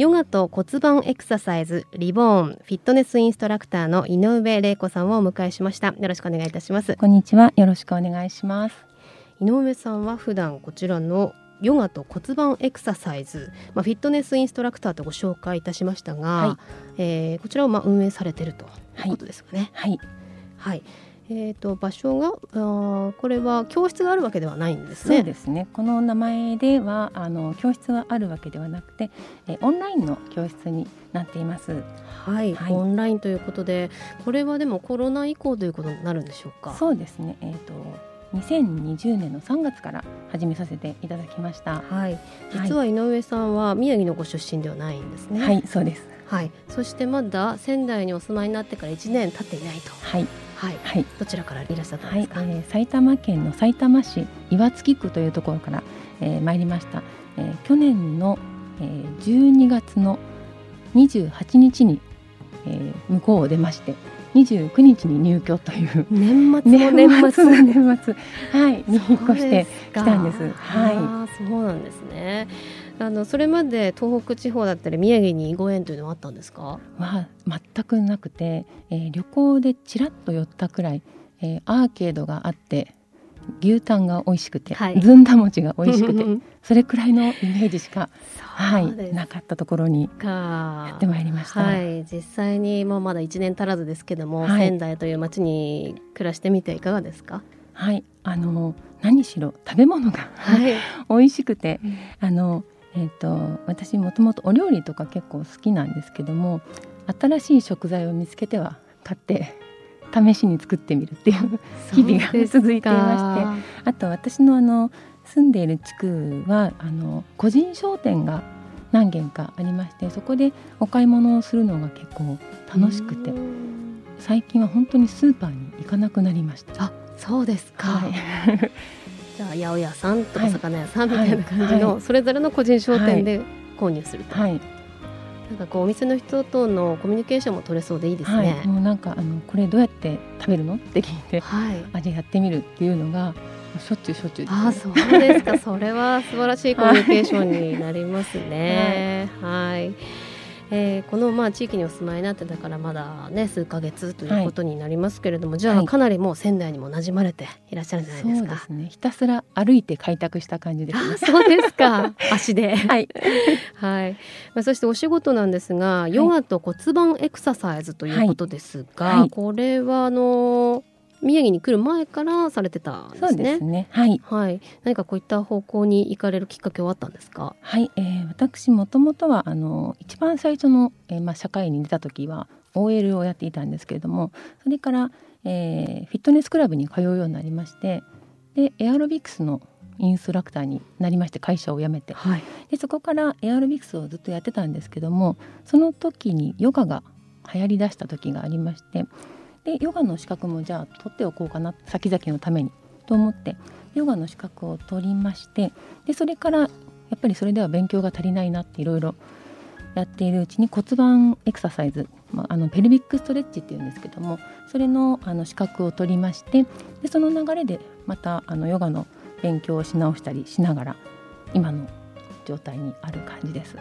ヨガと骨盤エクササイズリボーンフィットネスインストラクターの井上玲子さんをお迎えしました。よろしくお願いいたします。こんにちは。よろしくお願いします。井上さんは普段こちらのヨガと骨盤エクササイズ、まあ、フィットネスインストラクターとご紹介いたしましたが、はい、えー、こちらをまあ運営されているということですかね。はい、はい、えーと、場所があこれは教室があるわけではないんですね。そうですねこの名前ではあの教室があるわけではなくて、えオンラインの教室になっています。はい、はい、オンラインということでこれはでもコロナ以降ということになるんでしょうか？そうですね。えっ、ー、と2020年の3月から始めさせていただきました。はい。実は井上さんは宮城のご出身ではないんですね。はい、そうです。はい。そしてまだ仙台にお住まいになってから1年経っていないと。はい。はい。はい、どちらからいらっしゃったんですか？はい、えー、埼玉県の埼玉市岩槻区というところから、えー、参りました。えー、去年の、えー、12月の28日に、えー、向こうを出まして。29日に入居という年末の 年末年末はいに引っ越してきたんです。はい、そうなんですね。あのそれまで東北地方だったり宮城にご縁というのはあったんですか？は全くなくて、えー、旅行でちらっと寄ったくらい、えー、アーケードがあって牛タンが美味しくて、はい、ずんだ餅が美味しくてそれくらいのイメージしかはい、なかったところにやってまいりました、はい、実際にもうまだ1年足らずですけども、はい、仙台という町に暮らしてみていかがですか？はい。あの何しろ食べ物が、はい、美味しくて、あのえーと、私もともとお料理とか結構好きなんですけども新しい食材を見つけては買って試しに作ってみるっていう日々が続いていましてあと私のあの住んでいる地区はあの個人商店が何軒かありましてそこでお買い物をするのが結構楽しくて最近は本当にスーパーに行かなくなりました。あそうですか、はい、じゃあ八百屋さんとか魚屋さんみたいな感じの、それぞれの個人商店で購入すると、はい、なんかこうお店の人とのコミュニケーションも取れそうでいいですね。はい、もうなんかあのこれどうやって食べるの？って聞いて、はい、あじゃやってみるっていうのがしょっちゅうしょっちゅう、ね、あそうですか。それは素晴らしいコミュニケーションになりますね。はい、はいえー、このまあ地域にお住まいになってだからまだね数ヶ月ということになりますけれども、はい、じゃあかなりもう仙台にも馴染まれていらっしゃるんじゃないですか？そうですね。ひたすら歩いて開拓した感じです、ね、そうですか。足で。はい。はい。まあそしてお仕事なんですが、ヨガと骨盤エクササイズということですが、はい、これはあの宮城に来る前からされてたんですね。そうですね。はい。はい。何かこういった方向に行かれるきっかけはあったんですか？はい。えー、私もともとはあの一番最初の、えー、まあ社会に出た時は OL をやっていたんですけれども、それから、えー、フィットネスクラブに通うようになりまして、でエアロビクスのインストラクターになりまして会社を辞めて、はい、でそこからエアロビクスをずっとやってたんですけどもその時にヨガが流行りだした時がありましてでヨガの資格もじゃあ取っておこうかな先々のためにと思ってヨガの資格を取りましてでそれからやっぱりそれでは勉強が足りないなっていろいろやっているうちに骨盤エクササイズ、まあ、あのペルビックストレッチっていうんですけどもそれのあの資格を取りましてでその流れでまたあのヨガの勉強をし直したりしながら今の状態にある感じです。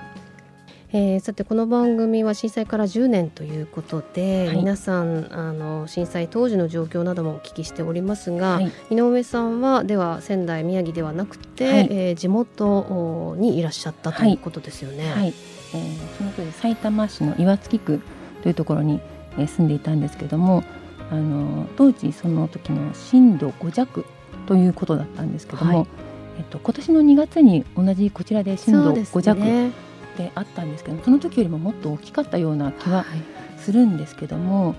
えー、さてこの番組は震災から10年ということで、はい、皆さんあの震災当時の状況などもお聞きしておりますが、はい、井上さんはでは仙台宮城ではなくて、はい、えー、地元にいらっしゃったということですよね。はい、えー、その当時埼玉市の岩槻区というところに、えー、住んでいたんですけどもあの当時その時の震度5弱ということだったんですけども、えっと、今年の2月に同じこちらで震度5弱。であったんですけどその時よりももっと大きかったような気はするんですけども、は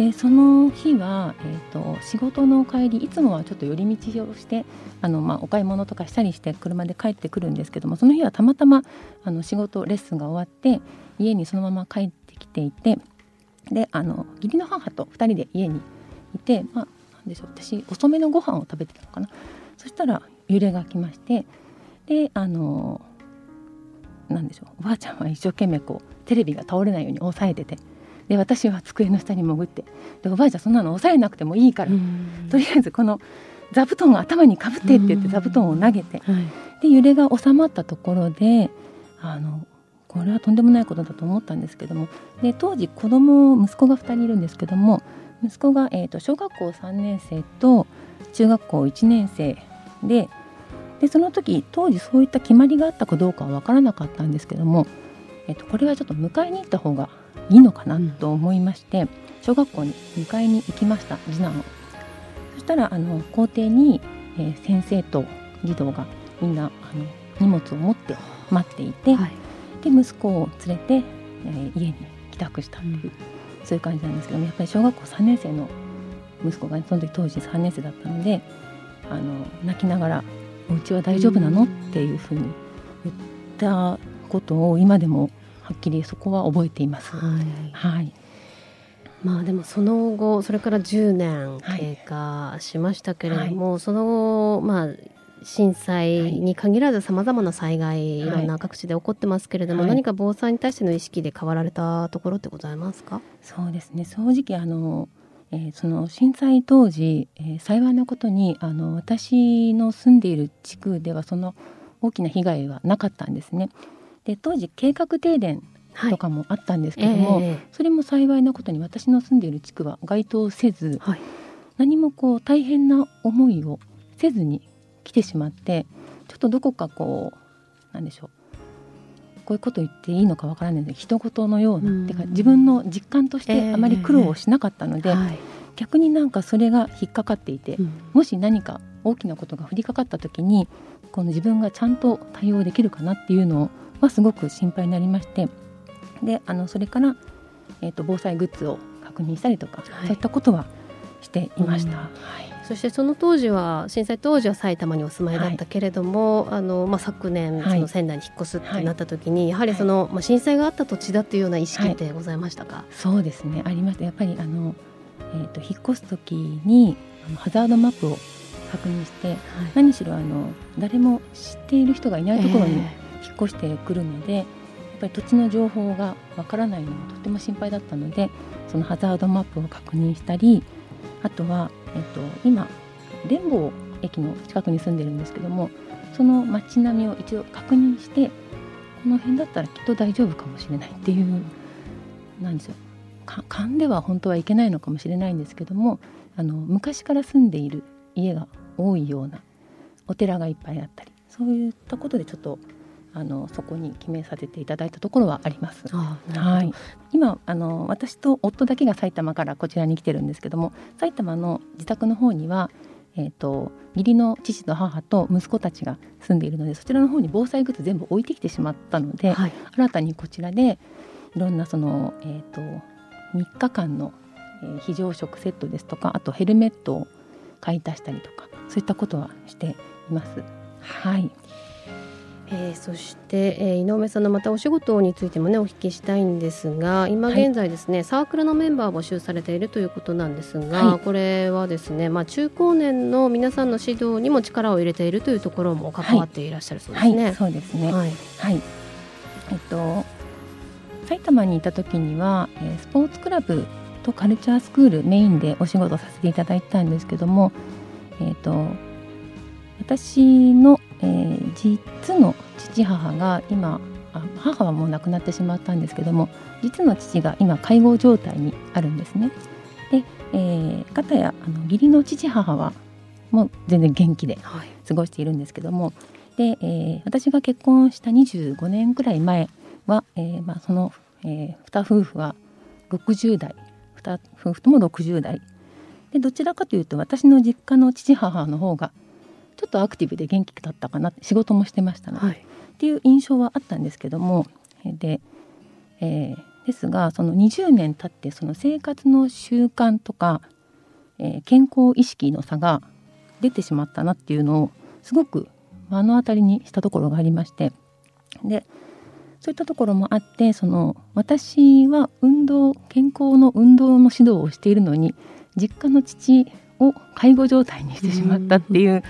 い、でその日は、えーと、仕事の帰りいつもはちょっと寄り道をしてあの、まあ、お買い物とかしたりして車で帰ってくるんですけどもその日はたまたまあの仕事レッスンが終わって家にそのまま帰ってきていてであの義理の母と2人で家にいて、まあ、なんでしょう私遅めのご飯を食べてたのかな。そしたら揺れが来ましてであのなんでしょう。おばあちゃんは一生懸命こうテレビが倒れないように押さえてて。で私は机の下に潜って。でおばあちゃんそんなの押さえなくてもいいから、とりあえずこの座布団を頭にかぶってって言って座布団を投げて、はい、で揺れが収まったところであのこれはとんでもないことだと思ったんですけども。で当時子供息子が2人いるんですけども。息子が、えーと、小学校3年生と中学校1年生ででその時当時そういった決まりがあったかどうかは分からなかったんですけども、えーと、これはちょっと迎えに行った方がいいのかなと思いまして、うん、小学校に迎えに行きました次男を。そしたらあの校庭に、えー、先生と児童がみんなあの荷物を持って待っていて、はい、で息子を連れて、えー、家に帰宅したという、うん、そういう感じなんですけどもやっぱり小学校3年生の息子が、ね、その時当時3年生だったのであの泣きながら「お家は大丈夫なの?」っていうふうに言ったことを今でもはっきりそこは覚えています。はい、はい。まあでもその後それから10年経過しましたけれども、はい、その後まあ震災に限らずさまざまな災害、はい、いろんな各地で起こってますけれども、はい、何か防災に対しての意識で変わられたところってございますか？そうですね。正直あの、えー、その震災当時、えー、幸いなことにあの私の住んでいる地区ではその大きな被害はなかったんですね。で当時計画停電とかもあったんですけども、はいえー、それも幸いなことに私の住んでいる地区は該当せず、はい、何もこう大変な思いをせずに来てしまってちょっとどこかこうなんでしょうこういうこと言っていいのかわからないので人事のような、うん、てか自分の実感としてあまり苦労をしなかったので、えーはい、逆になんかそれが引っかかっていて、うん、もし何か大きなことが降りかかった時にこの自分がちゃんと対応できるかなっていうのはすごく心配になりましてであのそれから、えーと、防災グッズを確認したりとか、はい、そういったことはしていました。はいそしてその当時は震災当時は埼玉にお住まいだったけれども、はい、あのまあ、昨年、その仙台に引っ越すってなった時に、はい、やはりその、まあ、震災があった土地だっていうような意識ってございましたか、そうですね。ありましたやっぱりあの、えーと、引っ越す時にあのハザードマップを確認して、何しろあの誰も知っている人がいないところに引っ越してくるので、えー、やっぱり土地の情報がわからないのもとても心配だったのでそのハザードマップを確認したりあとはえっと、今連合駅の近くに住んでるんですけどもその街並みを一度確認してこの辺だったらきっと大丈夫かもしれないっていうなんですよ。勘では本当はいけないのかもしれないんですけどもあの昔から住んでいる家が多いようなお寺がいっぱいあったりそういったことでちょっとあのそこに決めさせていただいたところはあります。はい、今あの私と夫だけが埼玉からこちらに来てるんですけども埼玉の自宅の方には、えーと、義理の父と母と息子たちが住んでいるのでそちらの方に防災グッズ全部置いてきてしまったので、はい、新たにこちらでいろんなその、えーと、3日間の、えー、非常食セットですとかあとヘルメットを買い足したりとかそういったことはしています。はいえー、そして、えー、井上さんのまたお仕事についてもねお聞きしたいんですが今現在ですね、はい、サークルのメンバー募集されているということなんですが、はい、これはですね、まあ、中高年の皆さんの指導にも力を入れているというところも関わっていらっしゃるそうですね。はい、そうですね、はい。えっと、埼玉にいた時には、えー、スポーツクラブとカルチャースクールメインでお仕事させていただいたんですけども、えっと私のえー、実の父母が今あ母はもう亡くなってしまったんですけども実の父が今介護状態にあるんですね。で、えー、かたやあの義理の父母はもう全然元気で過ごしているんですけども、はい、で、えー、私が結婚した25年くらい前は、えーまあ、その、えー、2夫婦は60代2夫婦とも60代でどちらかというと私の実家の父母の方がちょっとアクティブで元気だったかな仕事もしてましたので、はい、っていう印象はあったんですけどもで、えー、ですがその20年経ってその生活の習慣とか、えー、健康意識の差が出てしまったなっていうのをすごく目の当たりにしたところがありまして。でそういったところもあってその私は運動健康の運動の指導をしているのに実家の父を介護状態にしてしまったっていう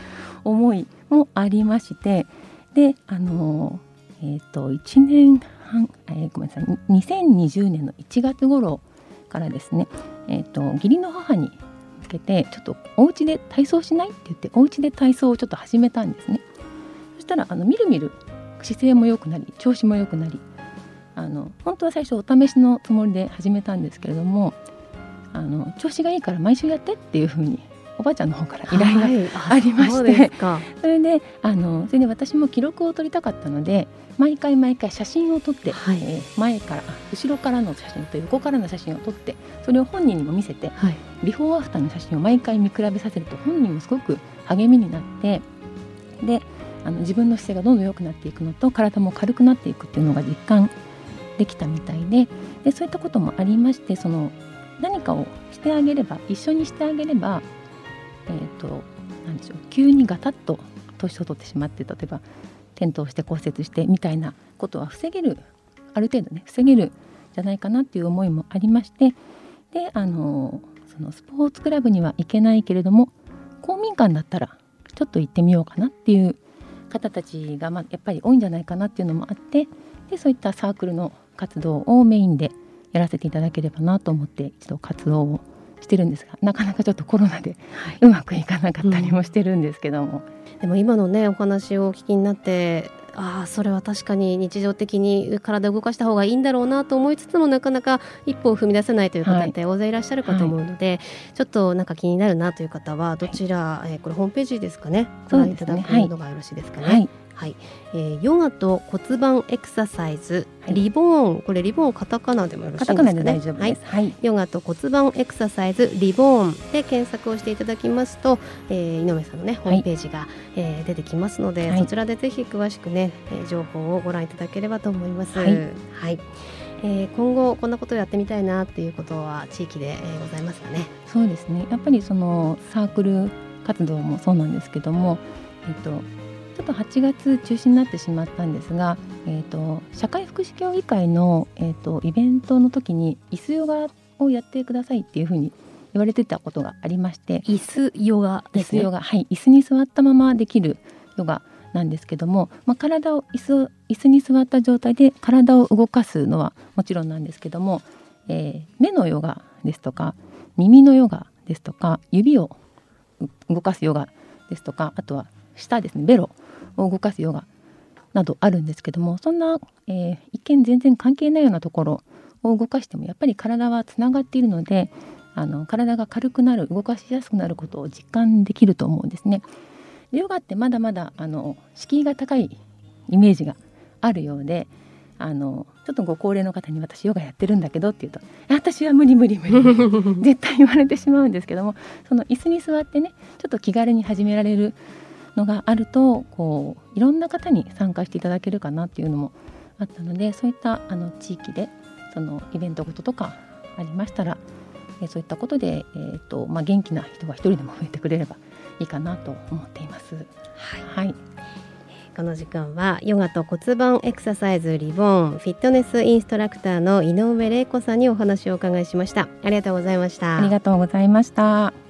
思いもありましてであの、えーと、1年半、えー、ごめんなさい2020年の1月頃からですね、えーと、義理の母に向けてちょっとお家で体操しないって言ってお家で体操をちょっと始めたんですね。そしたらあのみるみる姿勢も良くなり調子も良くなりあの本当は最初お試しのつもりで始めたんですけれどもあの調子がいいから毎週やってっていうふうにおばあちゃんの方から依頼がありまして、はい、それであのそれで私も記録を取りたかったので毎回毎回写真を撮って、はい、えー、前から後ろからの写真と横からの写真を撮ってそれを本人にも見せて、はい、ビフォーアフターの写真を毎回見比べさせると本人もすごく励みになってであの自分の姿勢がどんどん良くなっていくのと体も軽くなっていくっていうのが実感できたみたいででそういったこともありましてその何かをしてあげれば一緒にしてあげれば、えーと、なんでしょう急にガタッと年を取ってしまって例えば転倒して骨折してみたいなことは防げるある程度ね防げるじゃないかなっていう思いもありましてであのそのスポーツクラブには行けないけれども公民館だったらちょっと行ってみようかなっていう方たちが、まあ、やっぱり多いんじゃないかなっていうのもあってでそういったサークルの活動をメインでやらせていただければなと思って一度活動をしてるんですがなかなかちょっとコロナでうまくいかなかったりもしてるんですけども、うん、でも今のねお話をお聞きになってああそれは確かに日常的に体を動かした方がいいんだろうなと思いつつもなかなか一歩を踏み出せないという方って大勢いらっしゃるかと思うので、はい。はい、ちょっとなんか気になるなという方はどちら、はい、えー、これホームページですかね。ご覧いただくのがよろしいですかね。はい、えー、ヨガと骨盤エクササイズ、はい、リボーン。これリボーンカタカナでもよろしいですかね？大丈夫です、はい、ヨガと骨盤エクササイズリボーン。で検索をしていただきますと、えー、井上さんのねホームページが、はい、えー、出てきますので、そちらでぜひ詳しくね、えー、情報をご覧いただければと思います。はい、はい。えー、今後こんなことをやってみたいなっていうことは地域で、えー、ございますかね？そうですね。やっぱりそのサークル活動もそうなんですけどもえっ、とちょっと8月中止になってしまったんですが、えーと、社会福祉協議会の、えーと、イベントの時に椅子ヨガをやってくださいっていうふうに言われてたことがありまして椅子ヨガですね。椅子ヨガはい椅子に座ったままできるヨガなんですけども、まあ、体を椅子椅子に座った状態で体を動かすのはもちろんなんですけども、えー、目のヨガですとか耳のヨガですとか指を動かすヨガですとかあとは舌ですねベロを動かすヨガなどあるんですけどもそんな、えー、一見全然関係ないようなところを動かしてもやっぱり体はつながっているのであの体が軽くなる動かしやすくなることを実感できると思うんですね。でヨガってまだまだあの敷居が高いイメージがあるようであのちょっとご高齢の方に私ヨガやってるんだけどって言うと私は無理無理無理 絶対言われてしまうんですけどもその椅子に座ってねちょっと気軽に始められるのがあるとこういろんな方に参加していただけるかなっていうのもあったのでそういったあの地域でそのイベントごととかありましたら、えそういったことで、えーとまあ、元気な人が一人でも増えてくれればいいかなと思っています。はい、はい。この時間はヨガと骨盤エクササイズリボーンフィットネスインストラクターの井上玲子さんにお話をお伺いしました。ありがとうございました。ありがとうございました